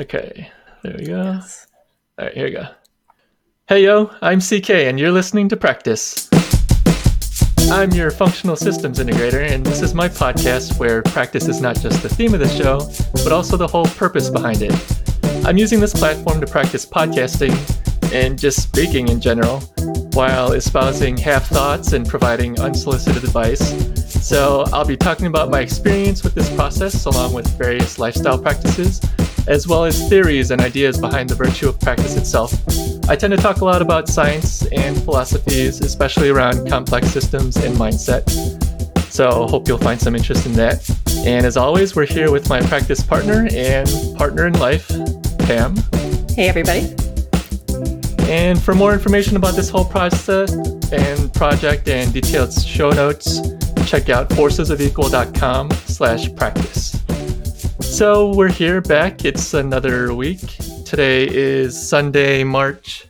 Okay, there we go. Yes. All right, here we go. Hey yo, I'm CK, and you're listening to Practice. I'm your functional systems integrator, and this is my podcast where practice is not just the theme of the show, but also the whole purpose behind it. I'm using this platform to practice podcasting and just speaking in general, while espousing half thoughts and providing unsolicited advice. So, I'll be talking about my experience with this process along with various lifestyle practices as well as theories and ideas behind the virtue of practice itself. I tend to talk a lot about science and philosophies, especially around complex systems and mindset. So, hope you'll find some interest in that. And as always, we're here with my practice partner and partner in life, Pam. Hey, everybody. And for more information about this whole process and project and detailed show notes, check out forcesofequal.com slash practice. So we're here back. It's another week. Today is Sunday, March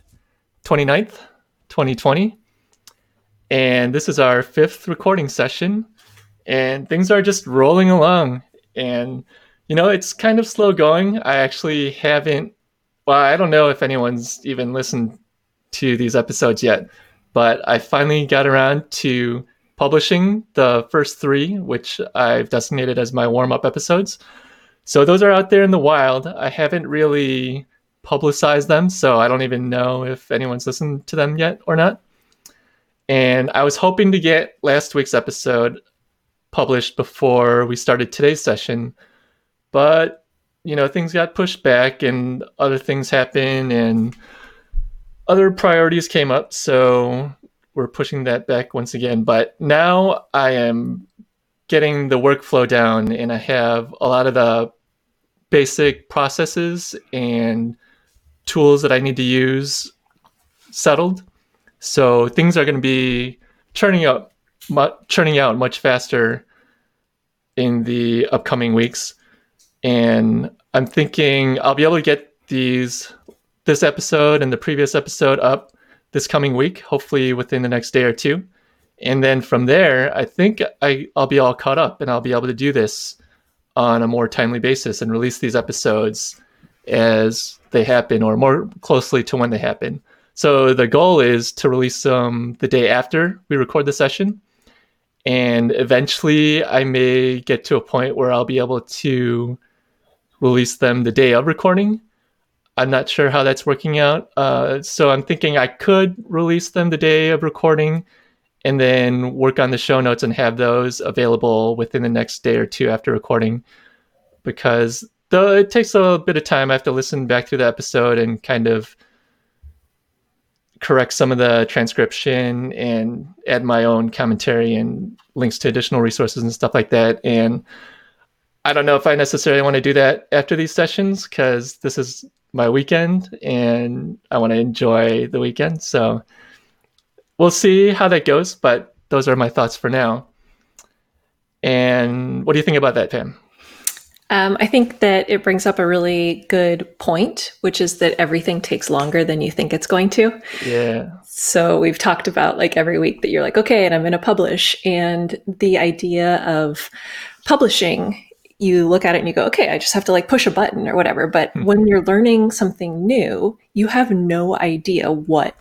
29th, 2020. And this is our fifth recording session. And things are just rolling along. And, you know, it's kind of slow going. I actually haven't, well, I don't know if anyone's even listened to these episodes yet, but I finally got around to publishing the first three, which I've designated as my warm up episodes. So those are out there in the wild. I haven't really publicized them, so I don't even know if anyone's listened to them yet or not. And I was hoping to get last week's episode published before we started today's session, but you know, things got pushed back and other things happened and other priorities came up, so we're pushing that back once again. But now I am getting the workflow down and I have a lot of the basic processes and tools that I need to use settled. So things are going to be churning out churning out much faster in the upcoming weeks. And I'm thinking I'll be able to get these this episode and the previous episode up this coming week, hopefully within the next day or two. And then from there, I think I, I'll be all caught up and I'll be able to do this on a more timely basis and release these episodes as they happen or more closely to when they happen. So the goal is to release them the day after we record the session. And eventually I may get to a point where I'll be able to release them the day of recording. I'm not sure how that's working out. Uh, so I'm thinking I could release them the day of recording and then work on the show notes and have those available within the next day or two after recording because though it takes a bit of time i have to listen back through the episode and kind of correct some of the transcription and add my own commentary and links to additional resources and stuff like that and i don't know if i necessarily want to do that after these sessions because this is my weekend and i want to enjoy the weekend so we'll see how that goes, but those are my thoughts for now. And what do you think about that, Pam? Um, I think that it brings up a really good point, which is that everything takes longer than you think it's going to. Yeah. So we've talked about like every week that you're like, okay, and I'm going to publish. And the idea of publishing, you look at it and you go, okay, I just have to like push a button or whatever. But hmm. when you're learning something new, you have no idea what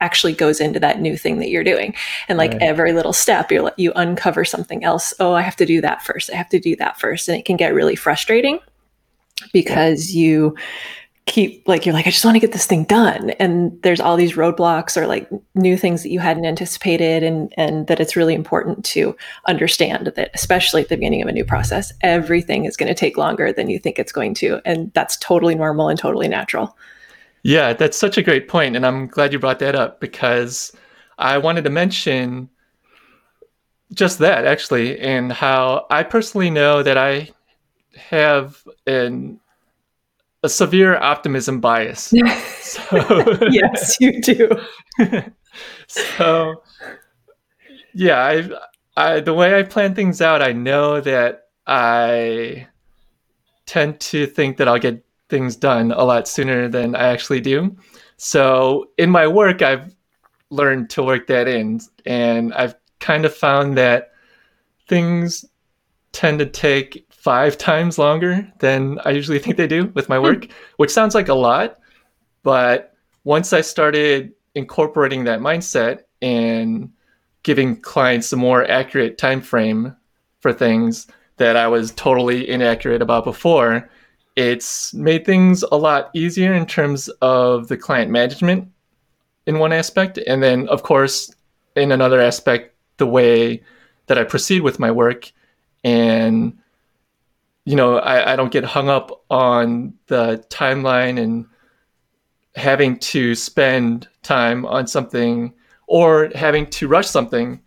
actually goes into that new thing that you're doing and like right. every little step you you uncover something else oh i have to do that first i have to do that first and it can get really frustrating because yeah. you keep like you're like i just want to get this thing done. And there's all these roadblocks or like new things that you hadn't anticipated and and that it's really important to understand that especially at the beginning of a new process everything is going to take longer than you think it's going to and that's totally normal and totally natural. Yeah, that's such a great point, and I'm glad you brought that up because I wanted to mention just that actually, and how I personally know that I have an a severe optimism bias. So, yes, you do. so, yeah, I, I the way I plan things out, I know that I tend to think that I'll get things done a lot sooner than I actually do. So in my work, I've learned to work that in, and I've kind of found that things tend to take five times longer than I usually think they do with my hmm. work, which sounds like a lot. But once I started incorporating that mindset and giving clients a more accurate time frame for things that I was totally inaccurate about before, it's made things a lot easier in terms of the client management in one aspect. And then, of course, in another aspect, the way that I proceed with my work. And, you know, I, I don't get hung up on the timeline and having to spend time on something or having to rush something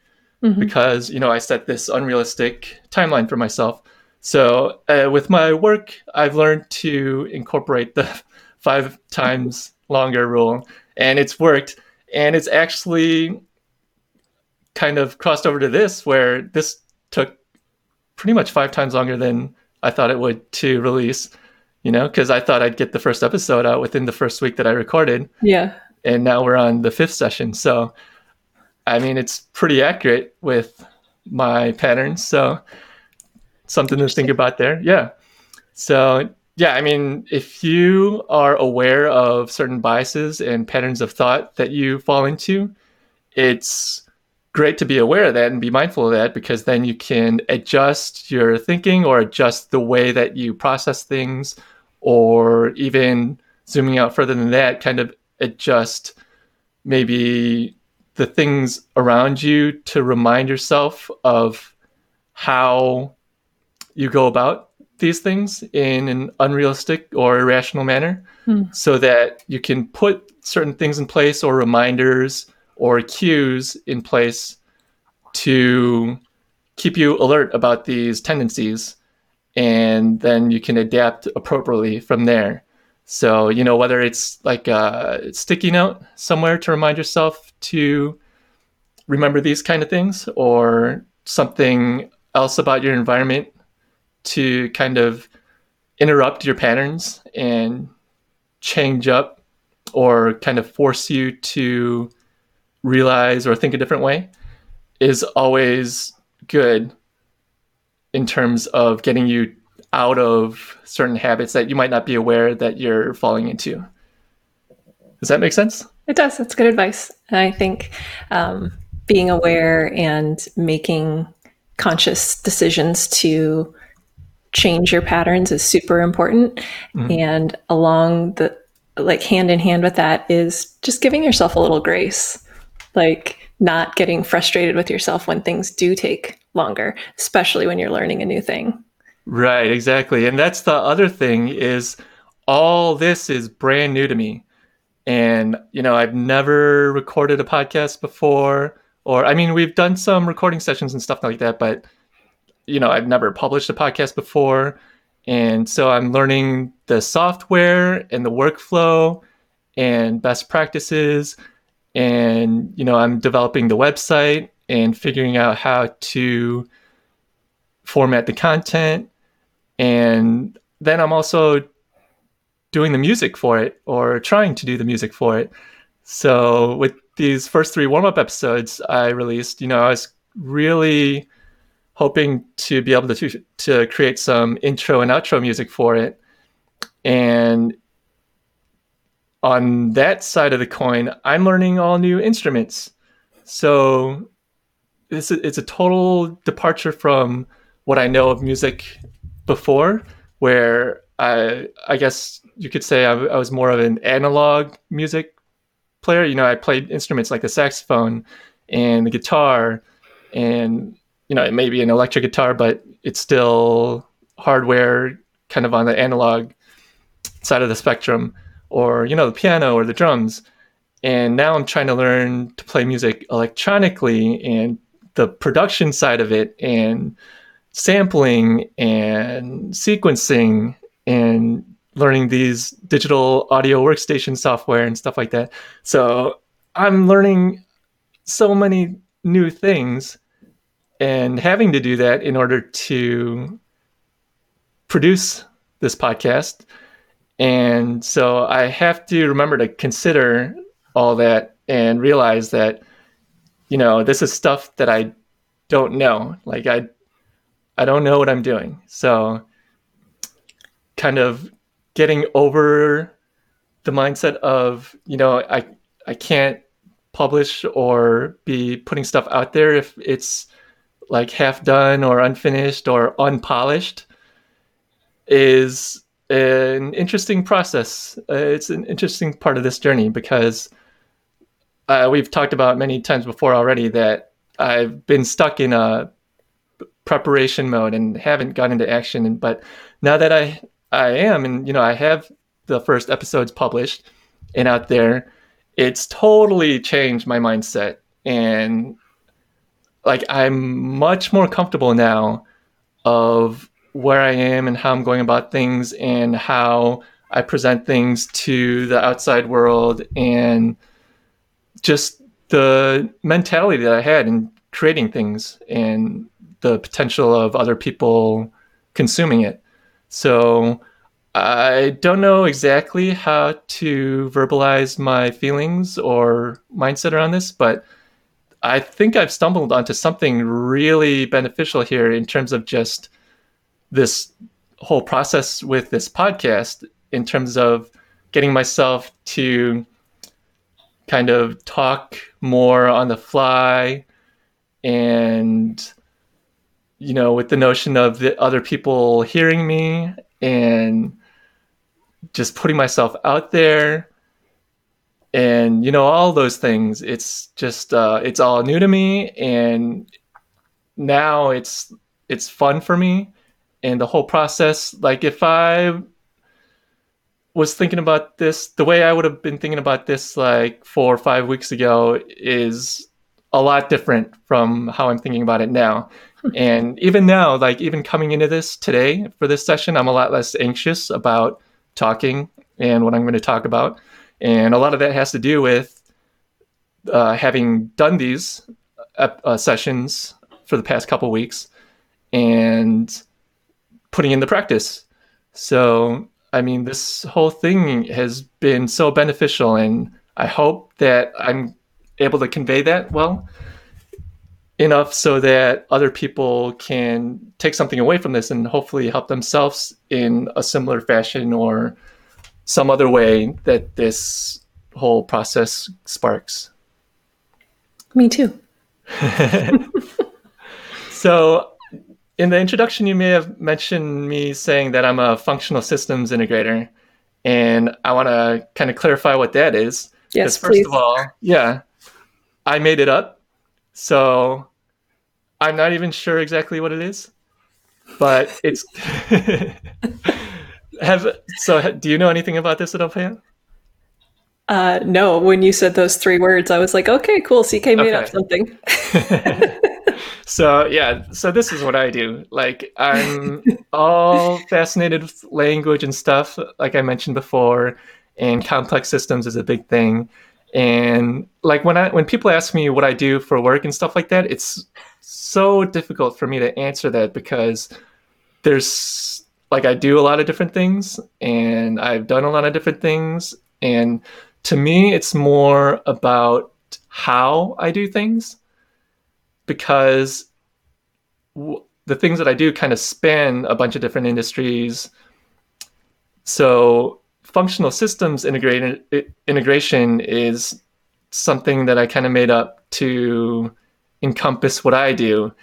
mm-hmm. because, you know, I set this unrealistic timeline for myself. So uh, with my work, I've learned to incorporate the five times longer rule, and it's worked. And it's actually kind of crossed over to this, where this took pretty much five times longer than I thought it would to release. You know, because I thought I'd get the first episode out within the first week that I recorded. Yeah. And now we're on the fifth session. So, I mean, it's pretty accurate with my patterns. So, something to think about there. Yeah. So, yeah, I mean, if you are aware of certain biases and patterns of thought that you fall into, it's great to be aware of that and be mindful of that because then you can adjust your thinking or adjust the way that you process things or even zooming out further than that kind of adjust maybe the things around you to remind yourself of how you go about these things in an unrealistic or irrational manner hmm. so that you can put certain things in place or reminders or cues in place to keep you alert about these tendencies and then you can adapt appropriately from there. So you know whether it's like a sticky note somewhere to remind yourself to remember these kind of things or something else about your environment to kind of interrupt your patterns and change up or kind of force you to realize or think a different way is always good in terms of getting you out of certain habits that you might not be aware that you're falling into. Does that make sense? It does. That's good advice. And I think um, being aware and making conscious decisions to change your patterns is super important. Mm-hmm. And along the like hand in hand with that is just giving yourself a little grace like not getting frustrated with yourself when things do take longer, especially when you're learning a new thing. Right, exactly. And that's the other thing is all this is brand new to me. And you know, I've never recorded a podcast before or I mean, we've done some recording sessions and stuff like that, but you know, I've never published a podcast before. And so I'm learning the software and the workflow and best practices and you know i'm developing the website and figuring out how to format the content. And then i'm also doing the music for it or trying to do the music for it. So with these first three warm-up episodes i released you know i was really hoping to be able to to create some intro and outro music for it. And on that side of the coin, I'm learning all new instruments. So it's a, it's a total departure from what I know of music before, where I I guess you could say I, I was more of an analog music player. You know, I played instruments like the saxophone and the guitar, and you know, it may be an electric guitar, but it's still hardware, kind of on the analog side of the spectrum or you know the piano or the drums. And now i'm trying to learn to play music electronically and the production side of it and sampling and sequencing and learning these digital audio workstation software and stuff like that. So i'm learning so many new things and having to do that in order to produce this podcast and so I have to remember to consider all that and realize that, you know, this is stuff that I don't know. Like I, I don't know what I'm doing. So, kind of getting over the mindset of, you know, I, I can't publish or be putting stuff out there if it's like half done or unfinished or unpolished is an interesting process. Uh, it's an interesting part of this journey because uh, we've talked about many times before already that I've been stuck in a preparation mode and haven't gone into action. And but now that I I am, and you know, I have the first episodes published and out there, it's totally changed my mindset and like I'm much more comfortable now of where I am and how I'm going about things and how I present things to the outside world and just the mentality that I had in creating things and the potential of other people consuming it. So I don't know exactly how to verbalize my feelings or mindset around this, but I think I've stumbled onto something really beneficial here in terms of just this whole process with this podcast, in terms of getting myself to kind of talk more on the fly and you know with the notion of the other people hearing me and just putting myself out there and you know all those things. It's just uh, it's all new to me and now it's it's fun for me and the whole process like if i was thinking about this the way i would have been thinking about this like four or five weeks ago is a lot different from how i'm thinking about it now. Hmm. and even now like even coming into this today for this session i'm a lot less anxious about talking and what i'm going to talk about. And a lot of that has to do with uh, having done these uh, uh, sessions for the past couple weeks. And putting in the practice. So, I mean, this whole thing has been so beneficial, and I hope that I'm able to convey that well enough so that other people can take something away from this and hopefully help themselves in a similar fashion or some other way that this whole process sparks. Me too. so, in the introduction, you may have mentioned me saying that I'm a functional systems integrator, and I want to kind of clarify what that is. Yes, first please. of all, yeah, I made it up, so I'm not even sure exactly what it is, but it's have so do you know anything about this at all, Pam? Uh, no, when you said those three words, I was like, okay, cool. CK made okay. up something. so yeah, so this is what I do. Like I'm all fascinated with language and stuff, like I mentioned before, and complex systems is a big thing. And like when I when people ask me what I do for work and stuff like that, it's so difficult for me to answer that because there's like I do a lot of different things and I've done a lot of different things. And to me, it's more about how I do things because w- the things that I do kind of span a bunch of different industries. So functional systems integrated, integration is something that I kind of made up to encompass what I do.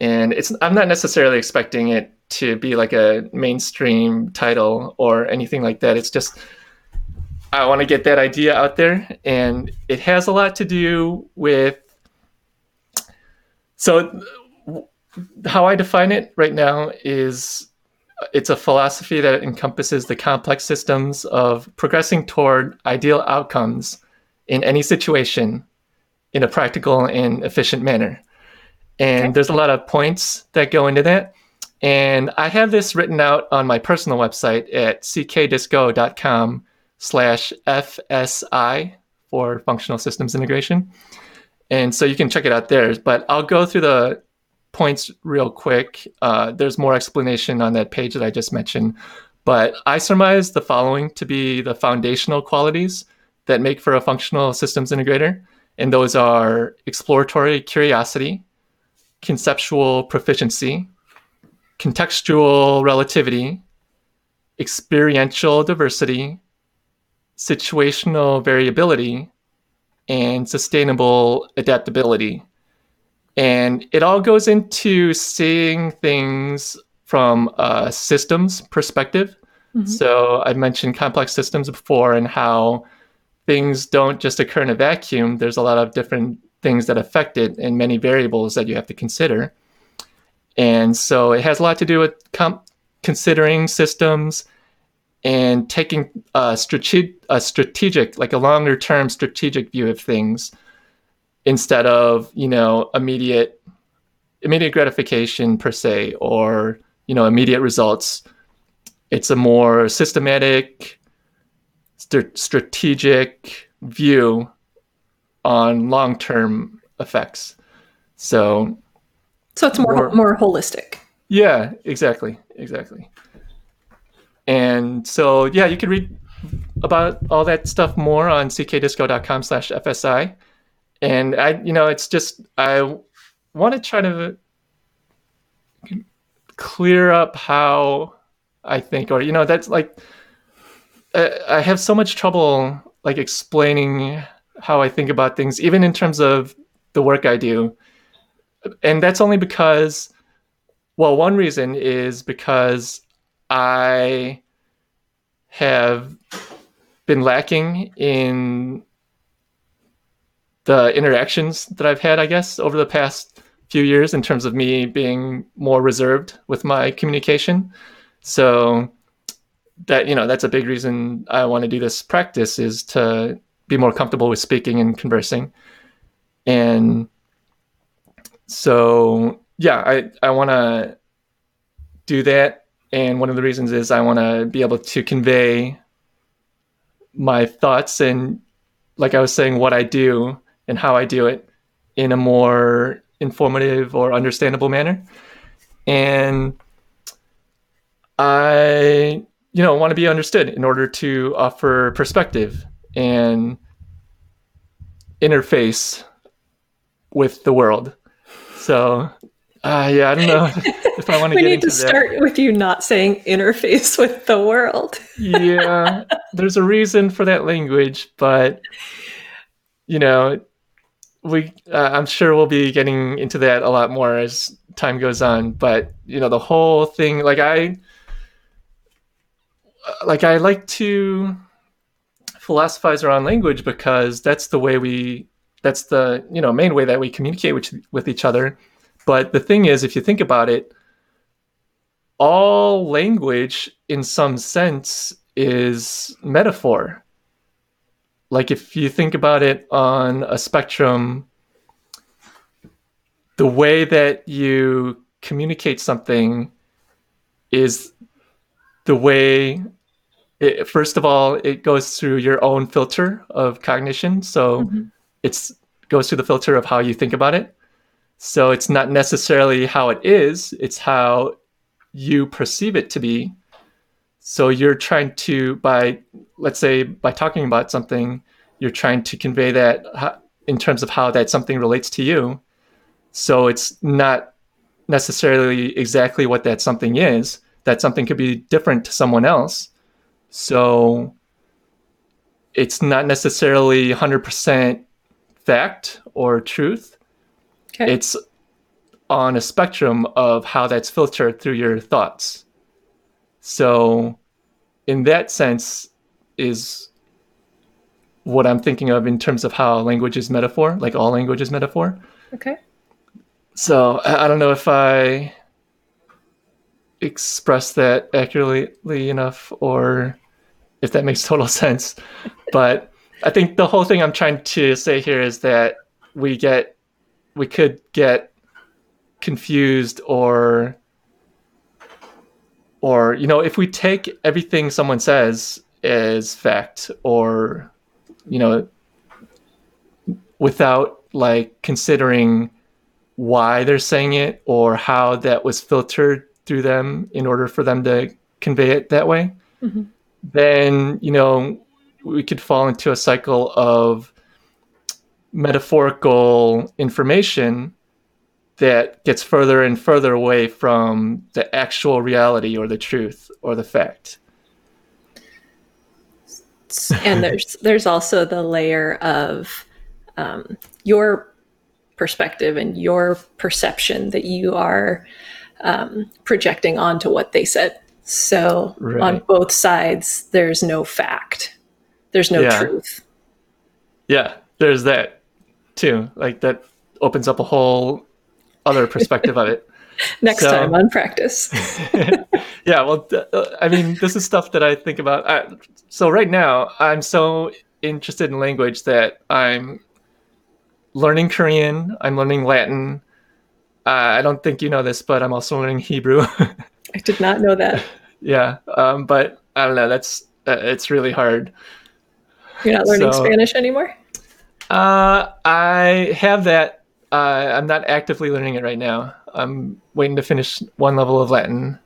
And it's I'm not necessarily expecting it to be like a mainstream title or anything like that. It's just I want to get that idea out there, and it has a lot to do with. So, how I define it right now is it's a philosophy that encompasses the complex systems of progressing toward ideal outcomes in any situation in a practical and efficient manner. And okay. there's a lot of points that go into that. And I have this written out on my personal website at ckdisco.com slash FSI for functional systems integration. And so you can check it out there. But I'll go through the points real quick. Uh, there's more explanation on that page that I just mentioned. But I surmise the following to be the foundational qualities that make for a functional systems integrator. And those are exploratory curiosity, conceptual proficiency, contextual relativity, experiential diversity, situational variability, and sustainable adaptability. And it all goes into seeing things from a systems perspective. Mm-hmm. So I mentioned complex systems before and how things don't just occur in a vacuum. There's a lot of different things that affect it and many variables that you have to consider. And so it has a lot to do with comp- considering systems and taking a, strate- a strategic, like a longer term strategic view of things instead of, you know, immediate immediate gratification per se or, you know, immediate results. It's a more systematic, st- strategic view on long term effects. So so it's more more, more holistic. Yeah, exactly, exactly. And so yeah, you can read about all that stuff more on ckdisco.com slash FSI. And I, you know, it's just, I want to try to clear up how I think, or, you know, that's like, uh, I have so much trouble like explaining how I think about things, even in terms of the work I do and that's only because well one reason is because i have been lacking in the interactions that i've had i guess over the past few years in terms of me being more reserved with my communication so that you know that's a big reason i want to do this practice is to be more comfortable with speaking and conversing and so yeah, I, I want to do that. And one of the reasons is I want to be able to convey my thoughts and, like I was saying, what I do and how I do it in a more informative or understandable manner. And I, you know, want to be understood in order to offer perspective and interface with the world. So, uh, yeah, I don't know if I want to. we need to that. start with you not saying interface with the world. yeah, there's a reason for that language, but you know, we uh, I'm sure we'll be getting into that a lot more as time goes on. But you know, the whole thing, like I, like I like to philosophize around language because that's the way we that's the you know main way that we communicate with, with each other but the thing is if you think about it all language in some sense is metaphor. Like if you think about it on a spectrum the way that you communicate something is the way it, first of all it goes through your own filter of cognition. So mm-hmm. it's goes through the filter of how you think about it. So it's not necessarily how it is, it's how you perceive it to be. So you're trying to by let's say by talking about something, you're trying to convey that in terms of how that something relates to you. So it's not necessarily exactly what that something is. That something could be different to someone else. So it's not necessarily 100% fact or truth. Okay. It's on a spectrum of how that's filtered through your thoughts. So, in that sense, is what I'm thinking of in terms of how language is metaphor, like all language is metaphor. Okay. So, I don't know if I express that accurately enough or if that makes total sense. But I think the whole thing I'm trying to say here is that we get we could get confused or or you know if we take everything someone says as fact or you know without like considering why they're saying it or how that was filtered through them in order for them to convey it that way mm-hmm. then you know we could fall into a cycle of metaphorical information that gets further and further away from the actual reality or the truth or the fact. and there's there's also the layer of um, your perspective and your perception that you are um, projecting onto what they said. So right. on both sides, there's no fact. There's no yeah. truth. Yeah, there's that too. Like that opens up a whole other perspective of it. Next so, time on practice. yeah, well, uh, I mean, this is stuff that I think about. I, so right now, I'm so interested in language that I'm learning Korean. I'm learning Latin. Uh, I don't think you know this, but I'm also learning Hebrew. I did not know that. yeah, um, but I don't know. That's uh, it's really hard. You're not learning so, Spanish anymore. Uh, I have that. Uh, I'm not actively learning it right now. I'm waiting to finish one level of Latin,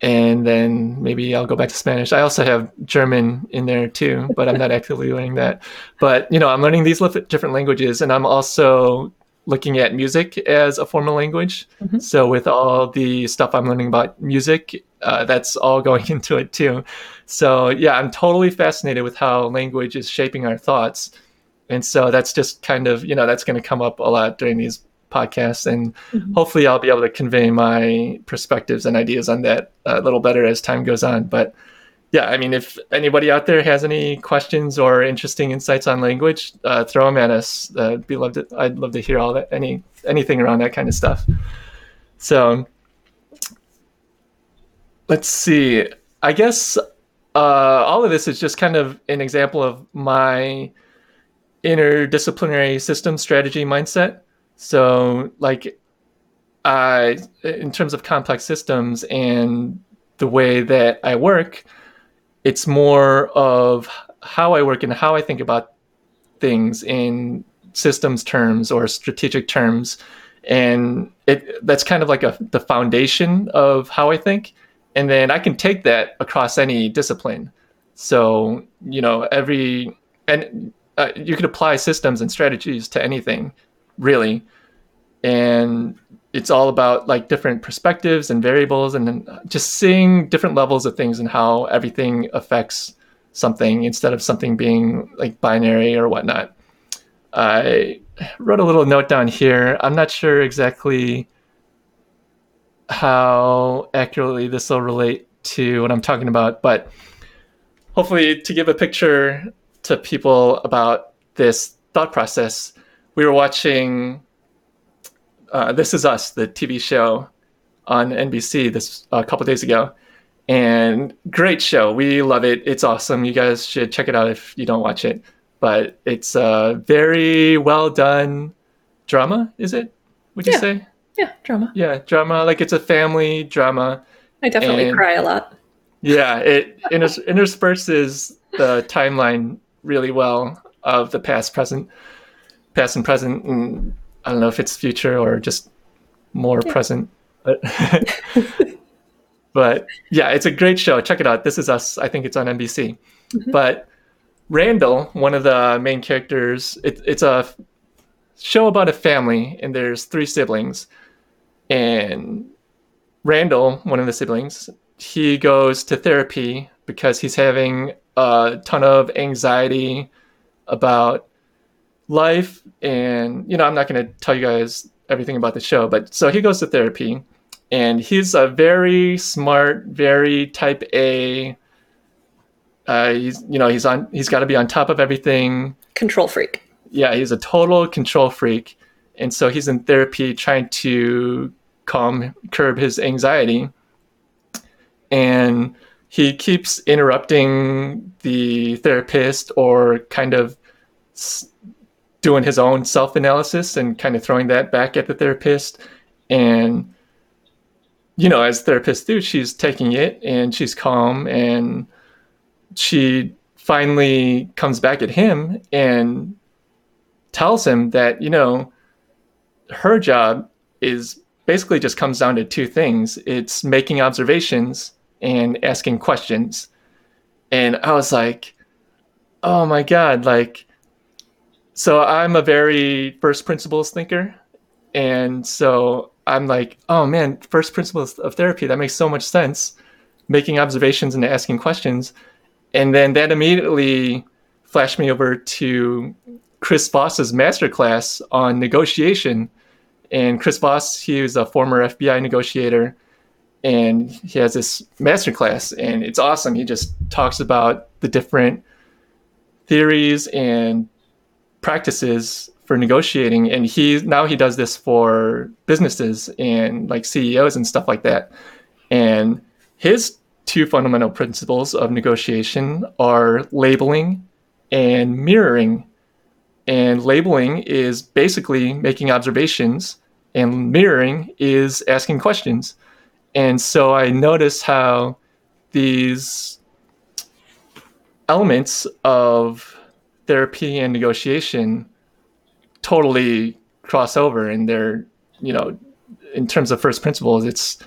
and then maybe I'll go back to Spanish. I also have German in there too, but I'm not actively learning that. But you know, I'm learning these different languages, and I'm also looking at music as a formal language. Mm-hmm. So with all the stuff I'm learning about music, uh, that's all going into it too. So yeah, I'm totally fascinated with how language is shaping our thoughts. And so that's just kind of, you know, that's going to come up a lot during these podcasts. And mm-hmm. hopefully I'll be able to convey my perspectives and ideas on that a little better as time goes on. But yeah, I mean, if anybody out there has any questions or interesting insights on language, uh, throw them at us. Uh, be love to, I'd love to hear all that, any anything around that kind of stuff. So, let's see. I guess uh, all of this is just kind of an example of my interdisciplinary system strategy mindset. So, like, I, in terms of complex systems and the way that I work it's more of how I work and how I think about things in systems terms or strategic terms. And it that's kind of like a the foundation of how I think. And then I can take that across any discipline. So you know every and uh, you could apply systems and strategies to anything really and it's all about like different perspectives and variables and just seeing different levels of things and how everything affects something instead of something being like binary or whatnot. I wrote a little note down here. I'm not sure exactly how accurately this will relate to what I'm talking about, but hopefully to give a picture to people about this thought process, we were watching uh, This Is Us, the TV show on NBC this a uh, couple days ago, and great show. We love it. It's awesome. You guys should check it out if you don't watch it. But it's a very well done drama. Is it? Would you yeah. say? Yeah, drama. Yeah, drama. Like it's a family drama. I definitely and, cry a lot. Yeah, it intersperses the timeline really well of the past, present, past and present, and I don't know if it's future or just more yeah. present. But, but yeah, it's a great show. Check it out. This is Us. I think it's on NBC. Mm-hmm. But Randall, one of the main characters, it, it's a show about a family, and there's three siblings. And Randall, one of the siblings, he goes to therapy because he's having a ton of anxiety about life. And you know i'm not going to tell you guys everything about the show but so he goes to therapy and he's a very smart very type a. Uh, he's you know he's on he's got to be on top of everything. Control freak. Yeah he's a total control freak. And so he's in therapy trying to calm curb his anxiety. And he keeps interrupting the therapist or kind of doing his own self analysis and kind of throwing that back at the therapist. And, you know, as therapists do, she's taking it and she's calm and she finally comes back at him and tells him that, you know, her job is basically just comes down to two things it's making observations and asking questions. And I was like, oh my God, like, so I'm a very first principles thinker, And so I'm like, oh man, first principles of therapy, that makes so much sense. Making observations and asking questions. And then that immediately flashed me over to Chris Voss's masterclass on negotiation. And Chris Voss, he was a former FBI negotiator, and he has this masterclass, and it's awesome. He just talks about the different theories and practices for negotiating and he now he does this for businesses and like CEOs and stuff like that. And his two fundamental principles of negotiation are labeling and mirroring. And labeling is basically making observations and mirroring is asking questions and so i notice how these elements of therapy and negotiation totally cross over and they're you know in terms of first principles it's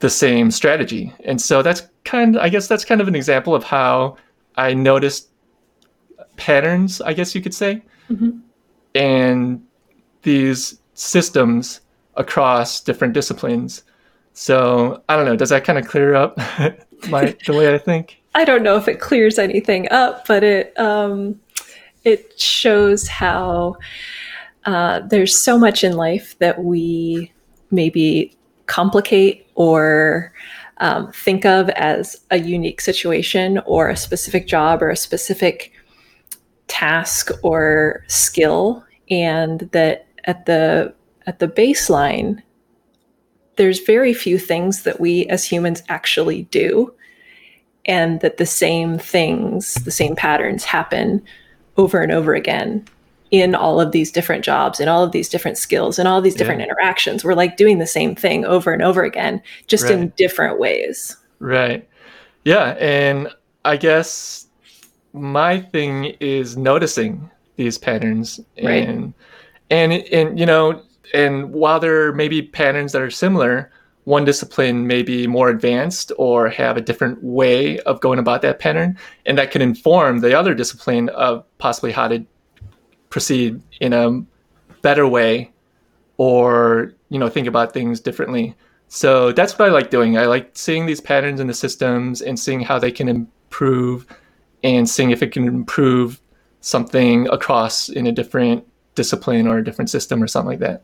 the same strategy and so that's kind of i guess that's kind of an example of how i noticed patterns i guess you could say mm-hmm. and these systems across different disciplines so i don't know does that kind of clear up my the way i think? I don't know if it clears anything up but it um it shows how uh, there's so much in life that we maybe complicate or um, think of as a unique situation or a specific job or a specific task or skill and that at the at the baseline there's very few things that we as humans actually do and that the same things the same patterns happen over and over again in all of these different jobs and all of these different skills and all these different yeah. interactions. We're like doing the same thing over and over again, just right. in different ways. Right. Yeah. And I guess my thing is noticing these patterns and right. and and you know and while there may be patterns that are similar one discipline may be more advanced or have a different way of going about that pattern and that can inform the other discipline of possibly how to proceed in a better way or you know think about things differently. So that's what i like doing. I like seeing these patterns in the systems and seeing how they can improve and seeing if it can improve something across in a different discipline or a different system or something like that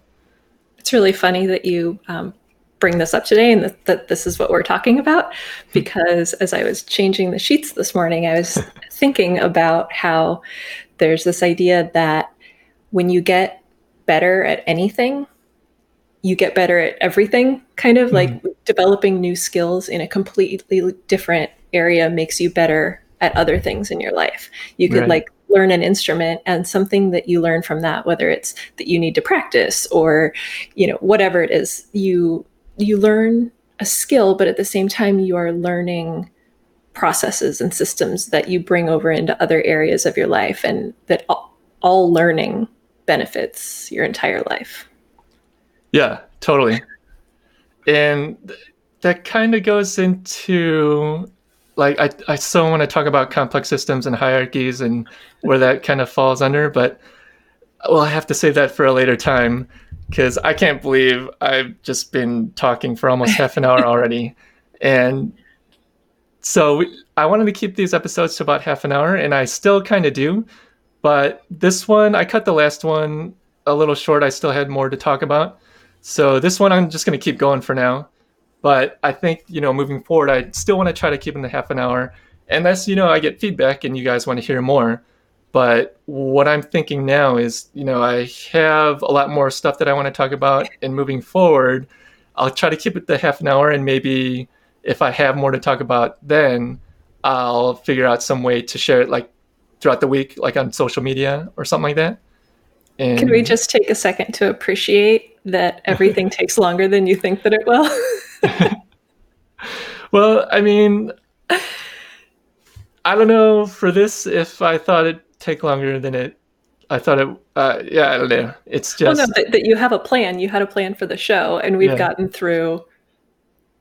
it's really funny that you um, bring this up today and that, that this is what we're talking about because as I was changing the sheets this morning, I was thinking about how there's this idea that when you get better at anything, you get better at everything, kind of mm-hmm. like developing new skills in a completely different area makes you better at other things in your life. You could right. like learn an instrument and something that you learn from that whether it's that you need to practice or you know whatever it is you you learn a skill, but at the same time, you are learning processes and systems that you bring over into other areas of your life, and that all, all learning benefits your entire life. Yeah, totally. And that kind of goes into like I, I so want to talk about complex systems and hierarchies and where that kind of falls under, but well, I have to save that for a later time because I can't believe I've just been talking for almost half an hour already. And so we, I wanted to keep these episodes to about half an hour, and I still kind of do. But this one, I cut the last one a little short. I still had more to talk about. So this one, I'm just going to keep going for now. But I think, you know, moving forward, I still want to try to keep it to half an hour. Unless, you know, I get feedback and you guys want to hear more. But what I'm thinking now is, you know, I have a lot more stuff that I want to talk about, and moving forward, I'll try to keep it to half an hour, and maybe if I have more to talk about, then I'll figure out some way to share it, like throughout the week, like on social media or something like that. And Can we just take a second to appreciate that everything takes longer than you think that it will? well, I mean, I don't know for this if I thought it take longer than it I thought it. Uh, yeah, I don't know. It's just well, no, that, that, you have a plan. You had a plan for the show, and we've yeah. gotten through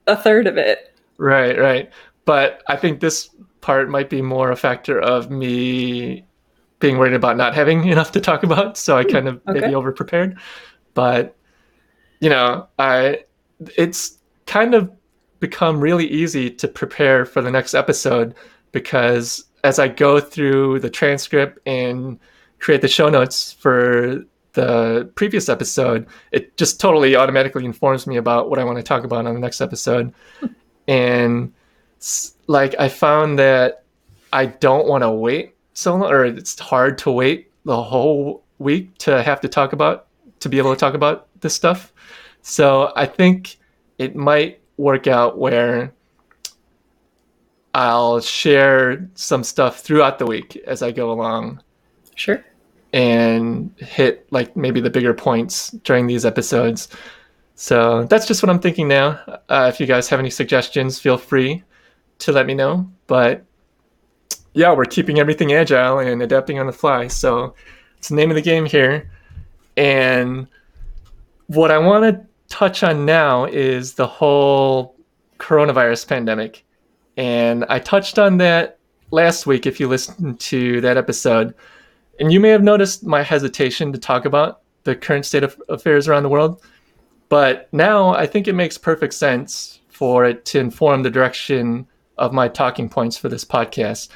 a third of it. Right, right. But I think this part might be more a factor of me being worried about not having enough to talk about, so I hmm, kind of okay. maybe over prepared. But you know, I it's kind of become really easy to prepare for the next episode because as I go through the transcript and create the show notes for the previous episode, it just totally automatically informs me about what I want to talk about on the next episode. and like I found that I don't want to wait so long, or it's hard to wait the whole week to have to talk about to be able to talk about this stuff. So I think it might work out where I'll share some stuff throughout the week as I go along. Sure. And hit like maybe the bigger points during these episodes. So that's just what I'm thinking now. Uh, if you guys have any suggestions, feel free to let me know. But yeah, we're keeping everything agile and adapting on the fly. So it's the name of the game here. And what I want to touch on now is the whole coronavirus pandemic. And I touched on that last week if you listened to that episode. And you may have noticed my hesitation to talk about the current state of affairs around the world. But now I think it makes perfect sense for it to inform the direction of my talking points for this podcast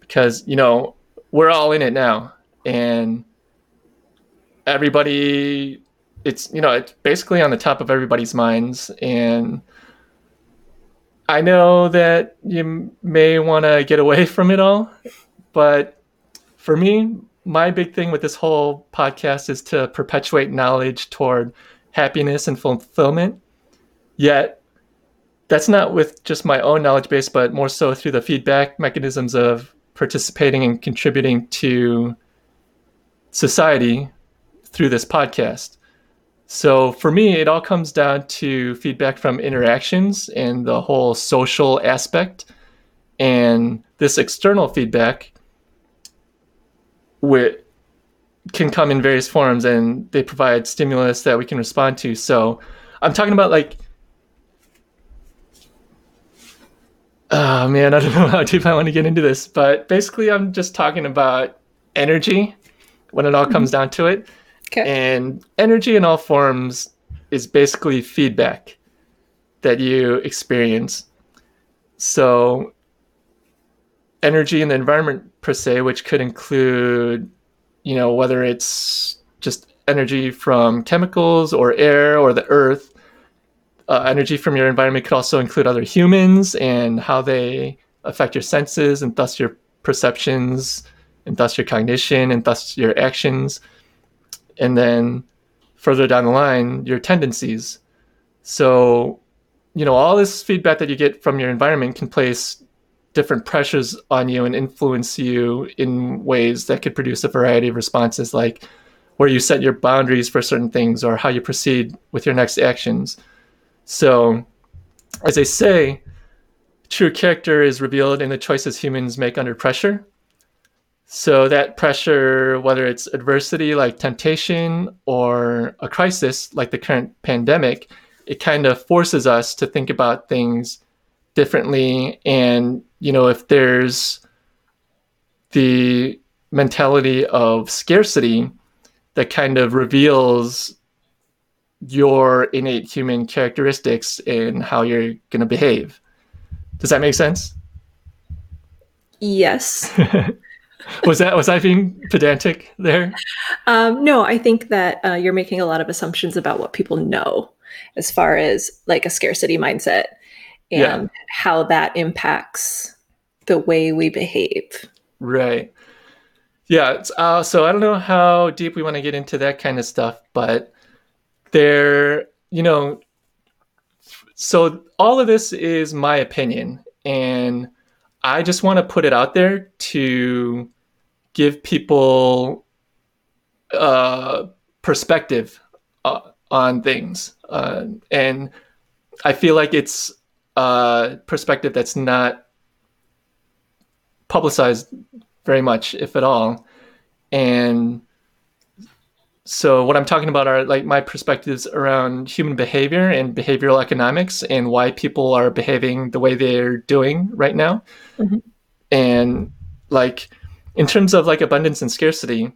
because, you know, we're all in it now. And everybody it's you know it's basically on the top of everybody's minds and i know that you may want to get away from it all but for me my big thing with this whole podcast is to perpetuate knowledge toward happiness and fulfillment. Yet that's not with just my own knowledge base but more so through the feedback mechanisms of participating and contributing to society through this podcast so for me, it all comes down to feedback from interactions and the whole social aspect. And this external feedback with, can come in various forms and they provide stimulus that we can respond to. So I'm talking about like, oh man, I don't know how deep I want to get into this, but basically, I'm just talking about energy when it all comes mm-hmm. down to it Okay. And energy in all forms is basically feedback that you experience. So, energy in the environment per se, which could include, you know, whether it's just energy from chemicals or air or the earth. Uh, energy from your environment could also include other humans and how they affect your senses and thus your perceptions and thus your cognition and thus your actions and then further down the line your tendencies. So you know all this feedback that you get from your environment can place different pressures on you and influence you in ways that could produce a variety of responses like where you set your boundaries for certain things or how you proceed with your next actions. So as they say true character is revealed in the choices humans make under pressure so that pressure, whether it's adversity like temptation or a crisis like the current pandemic, it kind of forces us to think about things differently. And, you know, if there's the mentality of scarcity that kind of reveals your innate human characteristics and how you're going to behave. Does that make sense? Yes. was that was I being pedantic there? Um, no, I think that uh, you're making a lot of assumptions about what people know, as far as like a scarcity mindset and yeah. how that impacts the way we behave. Right. Yeah. Uh, so I don't know how deep we want to get into that kind of stuff, but there, you know, so all of this is my opinion, and I just want to put it out there to give people uh, perspective uh, on things. Uh, and I feel like it's a perspective that's not publicized very much, if at all. And so what I'm talking about are like my perspectives around human behavior and behavioral economics and why people are behaving the way they're doing right now. Mm-hmm. And like in terms of like abundance and scarcity,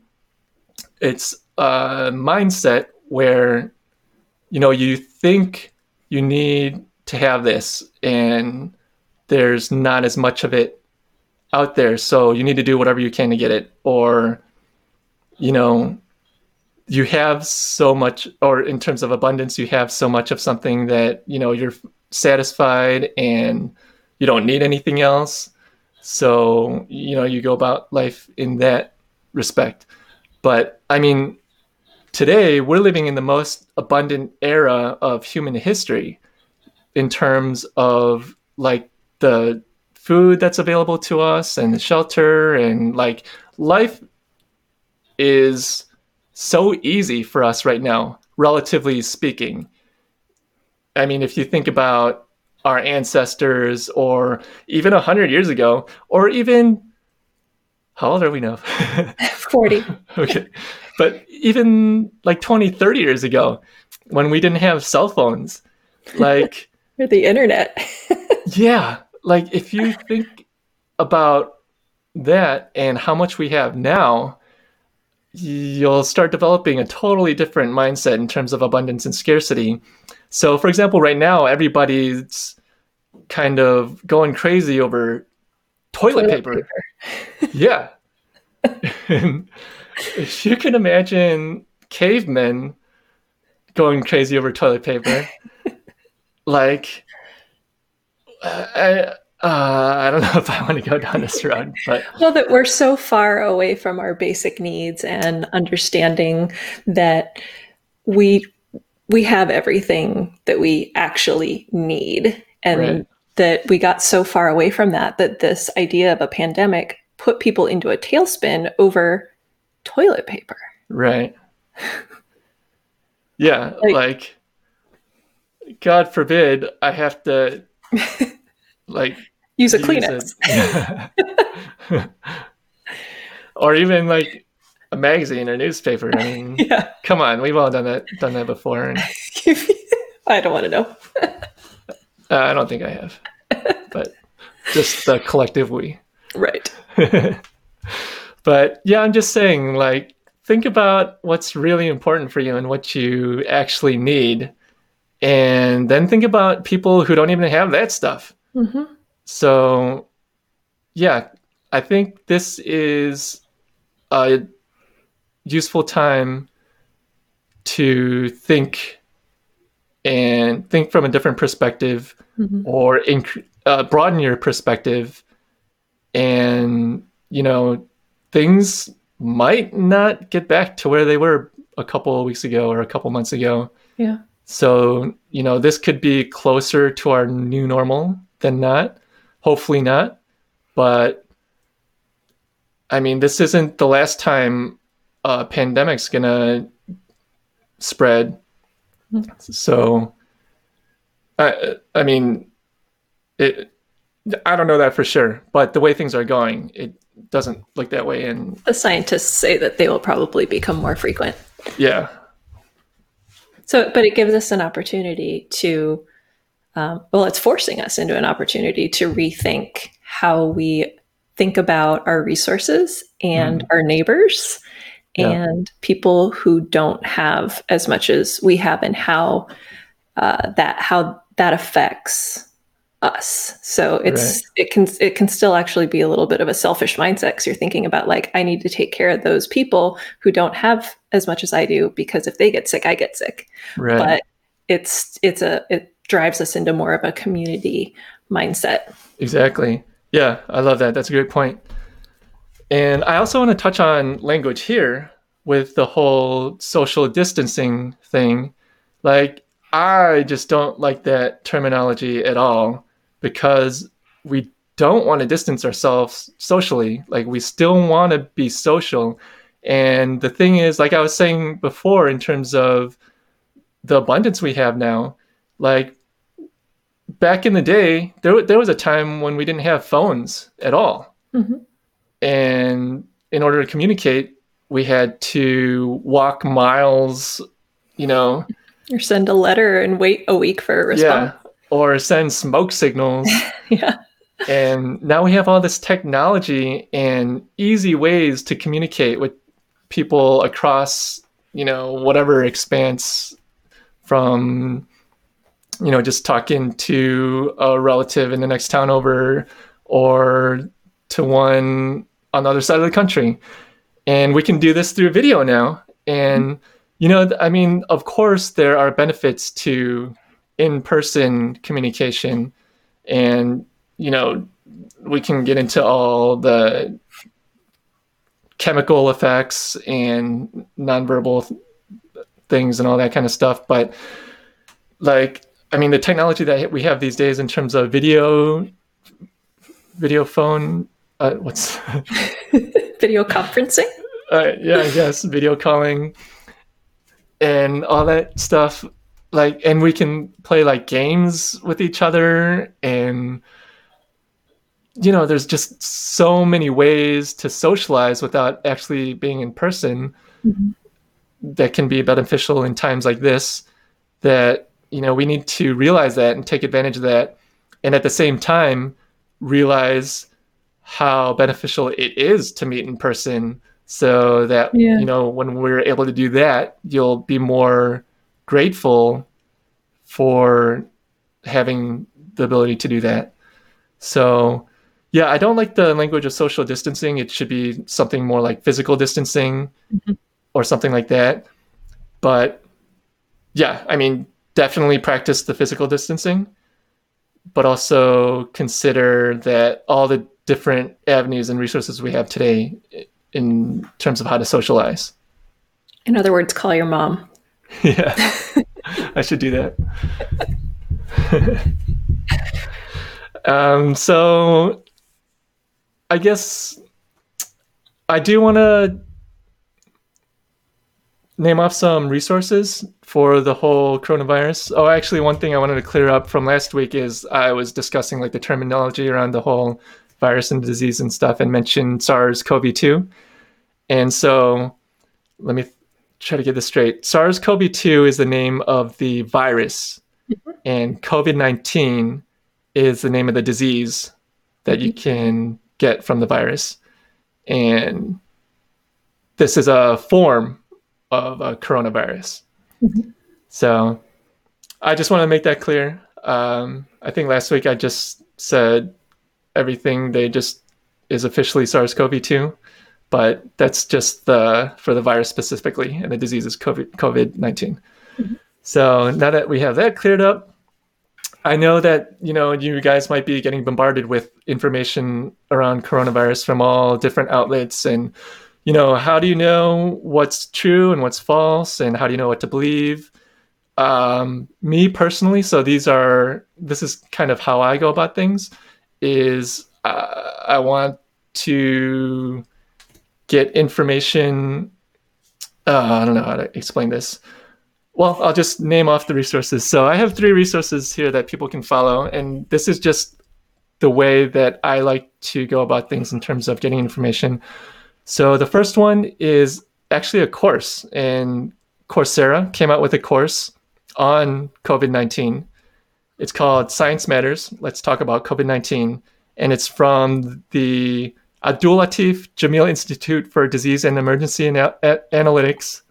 it's a mindset where you know, you think you need to have this and there's not as much of it out there. So you need to do whatever you can to get it. Or, you know, you have so much, or in terms of abundance, you have so much of something that, you know, you're satisfied and you don't need anything else. So, you know, you go about life in that respect. But I mean, today we're living in the most abundant era of human history in terms of like the food that's available to us and the shelter and like life is so easy for us right now relatively speaking i mean if you think about our ancestors or even 100 years ago or even how old are we now? 40 okay. But even like 20 30 years ago when we didn't have cell phones like or the internet. Yeah. Like if you think about that and how much we have now you'll start developing a totally different mindset in terms of abundance and scarcity. So for example right now everybody's kind of going crazy over toilet, toilet paper. paper. yeah if you can imagine cavemen going crazy over toilet paper like I, uh, I don't know if I want to go down this road, but well, that we're so far away from our basic needs and understanding that we we have everything that we actually need, and right. That we got so far away from that that this idea of a pandemic put people into a tailspin over toilet paper. Right. Yeah, like, like God forbid I have to like use a Kleenex. or even like a magazine or newspaper. I mean, yeah. come on, we've all done that done that before. And, I don't want to know. uh, I don't think I have, but just the collective we. Right. but yeah, I'm just saying, like, think about what's really important for you and what you actually need and then think about people who don't even have that stuff. Mm-hmm. So, yeah, I think this is a useful time to think and think from a different perspective mm-hmm. or inc- uh, broaden your perspective and you know things might not get back to where they were a couple of weeks ago or a couple months ago yeah so, you know, this could be closer to our new normal than not. Hopefully not. But I mean, this isn't the last time a pandemic's to spread. So, I, I mean, it, I don't know that for sure, but the way things are going, it doesn't look that way. And the scientists say that they will probably become more frequent. Yeah. So, but it gives us an opportunity to, um, well, it's forcing us into an opportunity to rethink how we think about our resources and mm. our neighbors yeah. and people who don't have as much as we have and how uh, that how that affects us. So it's right. it can it can still actually be a little bit of a selfish mindset because you're thinking about like I need to take care of those people who don't have as much as I do because if they get sick, I get sick. Right. But it's it's a it drives us into more of a community mindset. Exactly. Yeah, I love that. That's a great point. And I also want to touch on language here with the whole social distancing thing. Like I just don't like that terminology at all because we don't want to distance ourselves socially. Like we still want to be social. And the thing is, like I was saying before, in terms of the abundance we have now, like back in the day, there, there was a time when we didn't have phones at all. Mm-hmm. And in order to communicate, we had to walk miles, you know. Or send a letter and wait a week for a response. Yeah or send smoke signals. yeah. And now we have all this technology and easy ways to communicate with people across, you know, whatever expanse from you know just talking to a relative in the next town over or to one on the other side of the country and we can do this through video now and you know i mean of course there are benefits to in-person communication and you know we can get into all the chemical effects and nonverbal things and all that kind of stuff but like i mean the technology that we have these days in terms of video video phone uh, what's video conferencing? Uh, yeah i guess video calling and all that stuff like and we can play like games with each other and you know there's just so many ways to socialize without actually being in person mm-hmm. that can be beneficial in times like this that you know we need to realize that and take advantage of that and at the same time realize how beneficial it is to meet in person so that yeah. you know when we're able to do that you'll be more grateful for having the ability to do that so yeah i don't like the language of social distancing it should be something more like physical distancing mm-hmm. or something like that but yeah i mean definitely practice the physical distancing but also consider that all the different avenues and resources we have today in terms of how to socialize. In other words, call your mom. yeah, I should do that. um, so I guess I do want to name off some resources for the whole coronavirus. Oh, actually, one thing I wanted to clear up from last week is I was discussing like the terminology around the whole virus and disease and stuff and mentioned SARS-CoV-2. And so let me try to get this straight. SARS-CoV-2 is the name of the virus mm-hmm. and COVID-19 is the name of the disease that you can get from the virus. And this is a form of a coronavirus. Mm-hmm. So I just want to make that clear. Um, I think last week I just said everything they just is officially SARS-CoV-2, but that's just the for the virus specifically, and the disease is COVID COVID 19 mm-hmm. So now that we have that cleared up, I know that you know you guys might be getting bombarded with information around coronavirus from all different outlets, and you know how do you know what's true and what's false, and how do you know what to believe? Um, me personally, so these are this is kind of how I go about things is uh, I want to get information. Uh, I don't know how to explain this. Well, I'll just name off the resources. So I have three resources here that people can follow, and this is just the way that I like to go about things in terms of getting information. So the first one is actually a course, and Coursera came out with a course on COVID 19 it's called Science Matters. Let's talk about COVID 19. And it's from the Abdul Latif Jameel Institute for Disease and Emergency Ana- Analytics.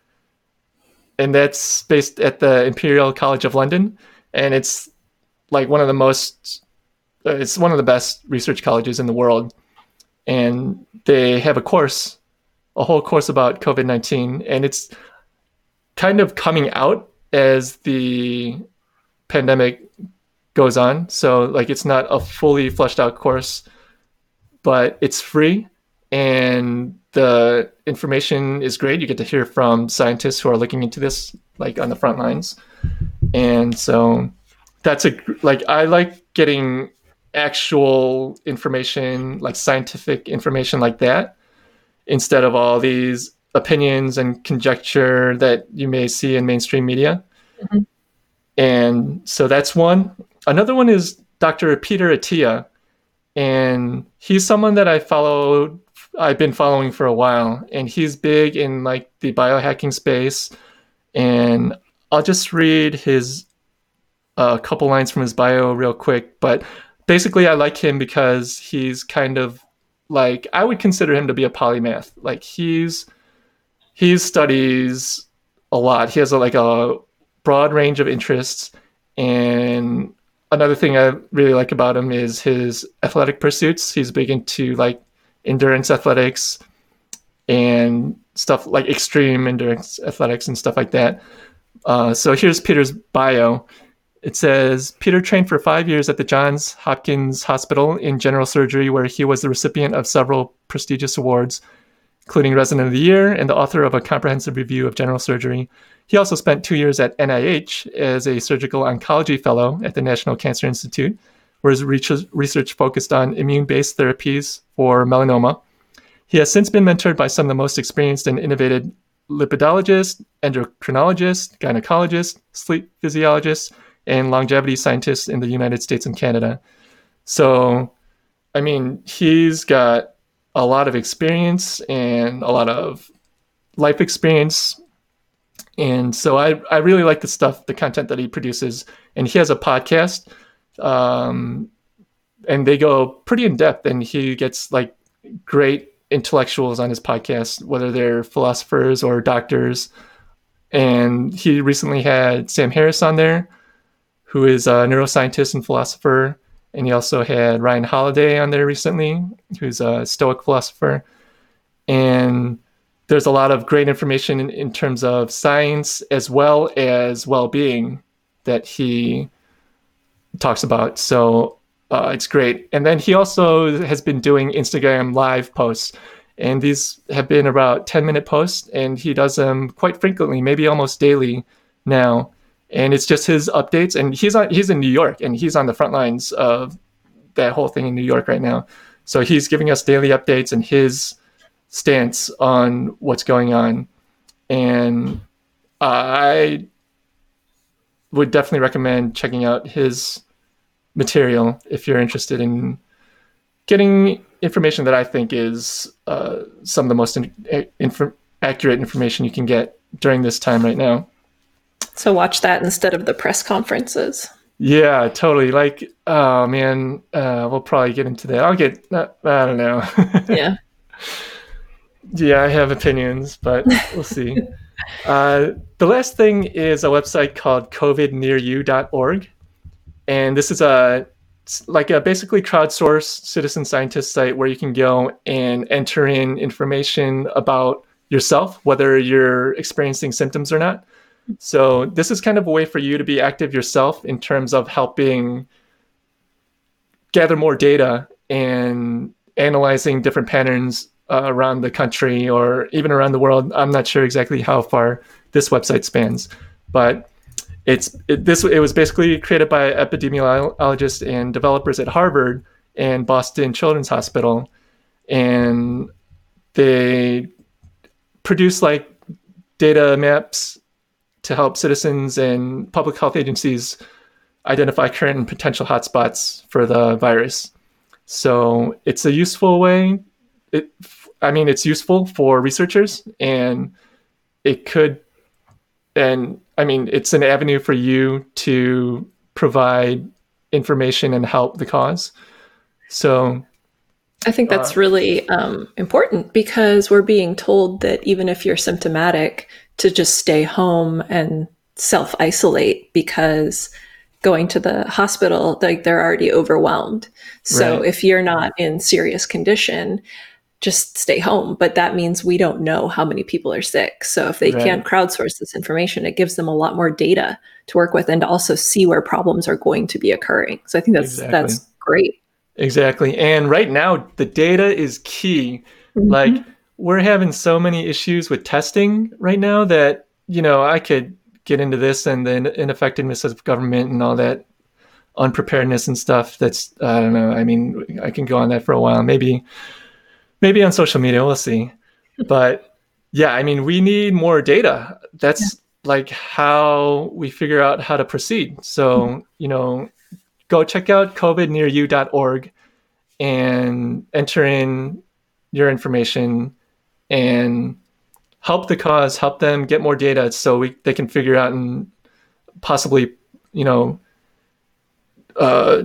And that's based at the Imperial College of London. And it's like one of the most, uh, it's one of the best research colleges in the world. And they have a course, a whole course about COVID 19. And it's kind of coming out as the pandemic goes on. So like it's not a fully fleshed out course, but it's free and the information is great. You get to hear from scientists who are looking into this like on the front lines. And so that's a like I like getting actual information, like scientific information like that instead of all these opinions and conjecture that you may see in mainstream media. Mm-hmm. And so that's one. Another one is Dr. Peter Attia, and he's someone that I followed. I've been following for a while, and he's big in like the biohacking space. And I'll just read his a uh, couple lines from his bio real quick. But basically, I like him because he's kind of like I would consider him to be a polymath. Like he's he studies a lot. He has a, like a broad range of interests. And another thing I really like about him is his athletic pursuits. He's big into like endurance athletics and stuff like extreme endurance athletics and stuff like that. Uh, so here's Peter's bio. It says Peter trained for five years at the Johns Hopkins Hospital in general surgery, where he was the recipient of several prestigious awards, including Resident of the Year and the author of a comprehensive review of general surgery. He also spent two years at NIH as a surgical oncology fellow at the National Cancer Institute, where his research focused on immune based therapies for melanoma. He has since been mentored by some of the most experienced and innovative lipidologists, endocrinologists, gynecologists, sleep physiologists, and longevity scientists in the United States and Canada. So, I mean, he's got a lot of experience and a lot of life experience. And so I, I really like the stuff, the content that he produces. And he has a podcast. Um, and they go pretty in depth and he gets like great intellectuals on his podcast, whether they're philosophers or doctors. And he recently had Sam Harris on there, who is a neuroscientist and philosopher. And he also had Ryan Holiday on there recently, who's a Stoic philosopher. And there's a lot of great information in, in terms of science as well as well being that he talks about. So uh, it's great. And then he also has been doing Instagram live posts. And these have been about 10 minute posts, and he does them quite frequently, maybe almost daily now and it's just his updates. And he's on he's in New York, and he's on the front lines of that whole thing in New York right now. So he's giving us daily updates and his stance on what's going on. And I would definitely recommend checking out his material if you're interested in getting information that I think is uh, some of the most in- inf- accurate information you can get during this time right now. So watch that instead of the press conferences. Yeah, totally. Like, oh man, uh, we'll probably get into that. I'll get. Uh, I don't know. yeah. Yeah, I have opinions, but we'll see. uh, the last thing is a website called covidnearyou.org, and this is a like a basically crowdsourced citizen scientist site where you can go and enter in information about yourself, whether you're experiencing symptoms or not. So this is kind of a way for you to be active yourself in terms of helping gather more data and analyzing different patterns uh, around the country or even around the world. I'm not sure exactly how far this website spans, but it's it, this it was basically created by epidemiologists and developers at Harvard and Boston Children's Hospital, and they produce like data maps to help citizens and public health agencies identify current and potential hotspots for the virus. So it's a useful way. It, I mean, it's useful for researchers, and it could, and I mean, it's an avenue for you to provide information and help the cause. So I think that's uh, really um, important because we're being told that even if you're symptomatic, to just stay home and self isolate because going to the hospital, like they're already overwhelmed. So right. if you're not in serious condition, just stay home. But that means we don't know how many people are sick. So if they right. can't crowdsource this information, it gives them a lot more data to work with and to also see where problems are going to be occurring. So I think that's exactly. that's great. Exactly. And right now the data is key. Mm-hmm. Like we're having so many issues with testing right now that you know I could get into this and the ineffectiveness of government and all that unpreparedness and stuff. That's I don't know. I mean, I can go on that for a while. Maybe maybe on social media. We'll see. But yeah, I mean, we need more data. That's yeah. like how we figure out how to proceed. So mm-hmm. you know, go check out covidnearyou.org and enter in your information and help the cause, help them get more data so we, they can figure out and possibly, you know, uh,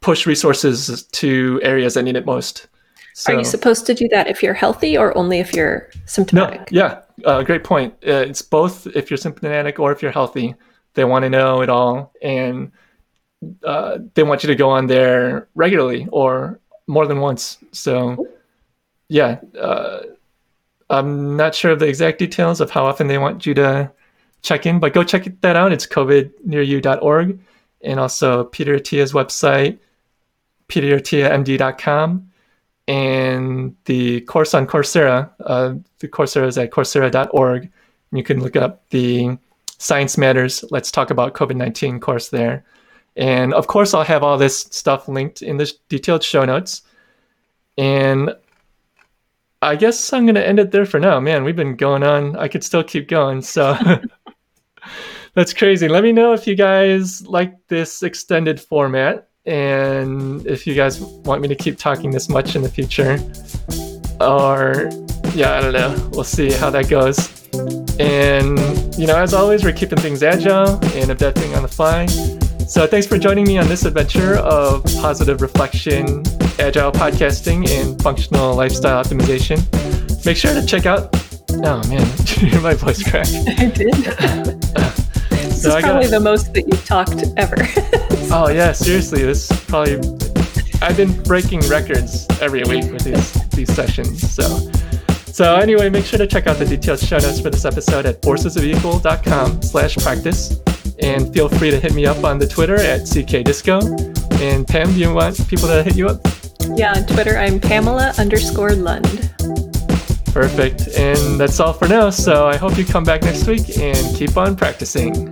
push resources to areas that need it most. So, Are you supposed to do that if you're healthy or only if you're symptomatic? No, yeah, uh, great point. Uh, it's both if you're symptomatic or if you're healthy. They want to know it all, and uh, they want you to go on there regularly or more than once. So, yeah, uh, I'm not sure of the exact details of how often they want you to check in, but go check that out. It's covidnearyou.org and also Peter Attia's website, peterattiamd.com, and the course on Coursera. Uh, the Coursera is at coursera.org. You can look up the Science Matters, Let's Talk About COVID 19 course there. And of course, I'll have all this stuff linked in the detailed show notes. And I guess I'm going to end it there for now. Man, we've been going on. I could still keep going. So that's crazy. Let me know if you guys like this extended format and if you guys want me to keep talking this much in the future. Or, yeah, I don't know. We'll see how that goes. And, you know, as always, we're keeping things agile and adapting on the fly. So thanks for joining me on this adventure of positive reflection, agile podcasting, and functional lifestyle optimization. Make sure to check out. Oh man, hear my voice crack. I did. this so is probably the most that you've talked ever. oh yeah, seriously, this probably. I've been breaking records every week with these these sessions. So. So anyway, make sure to check out the detailed show notes for this episode at forcesofequal.com slash practice. And feel free to hit me up on the Twitter at CKDisco. And Pam, do you want people to hit you up? Yeah, on Twitter, I'm Pamela underscore Lund. Perfect. And that's all for now. So I hope you come back next week and keep on practicing.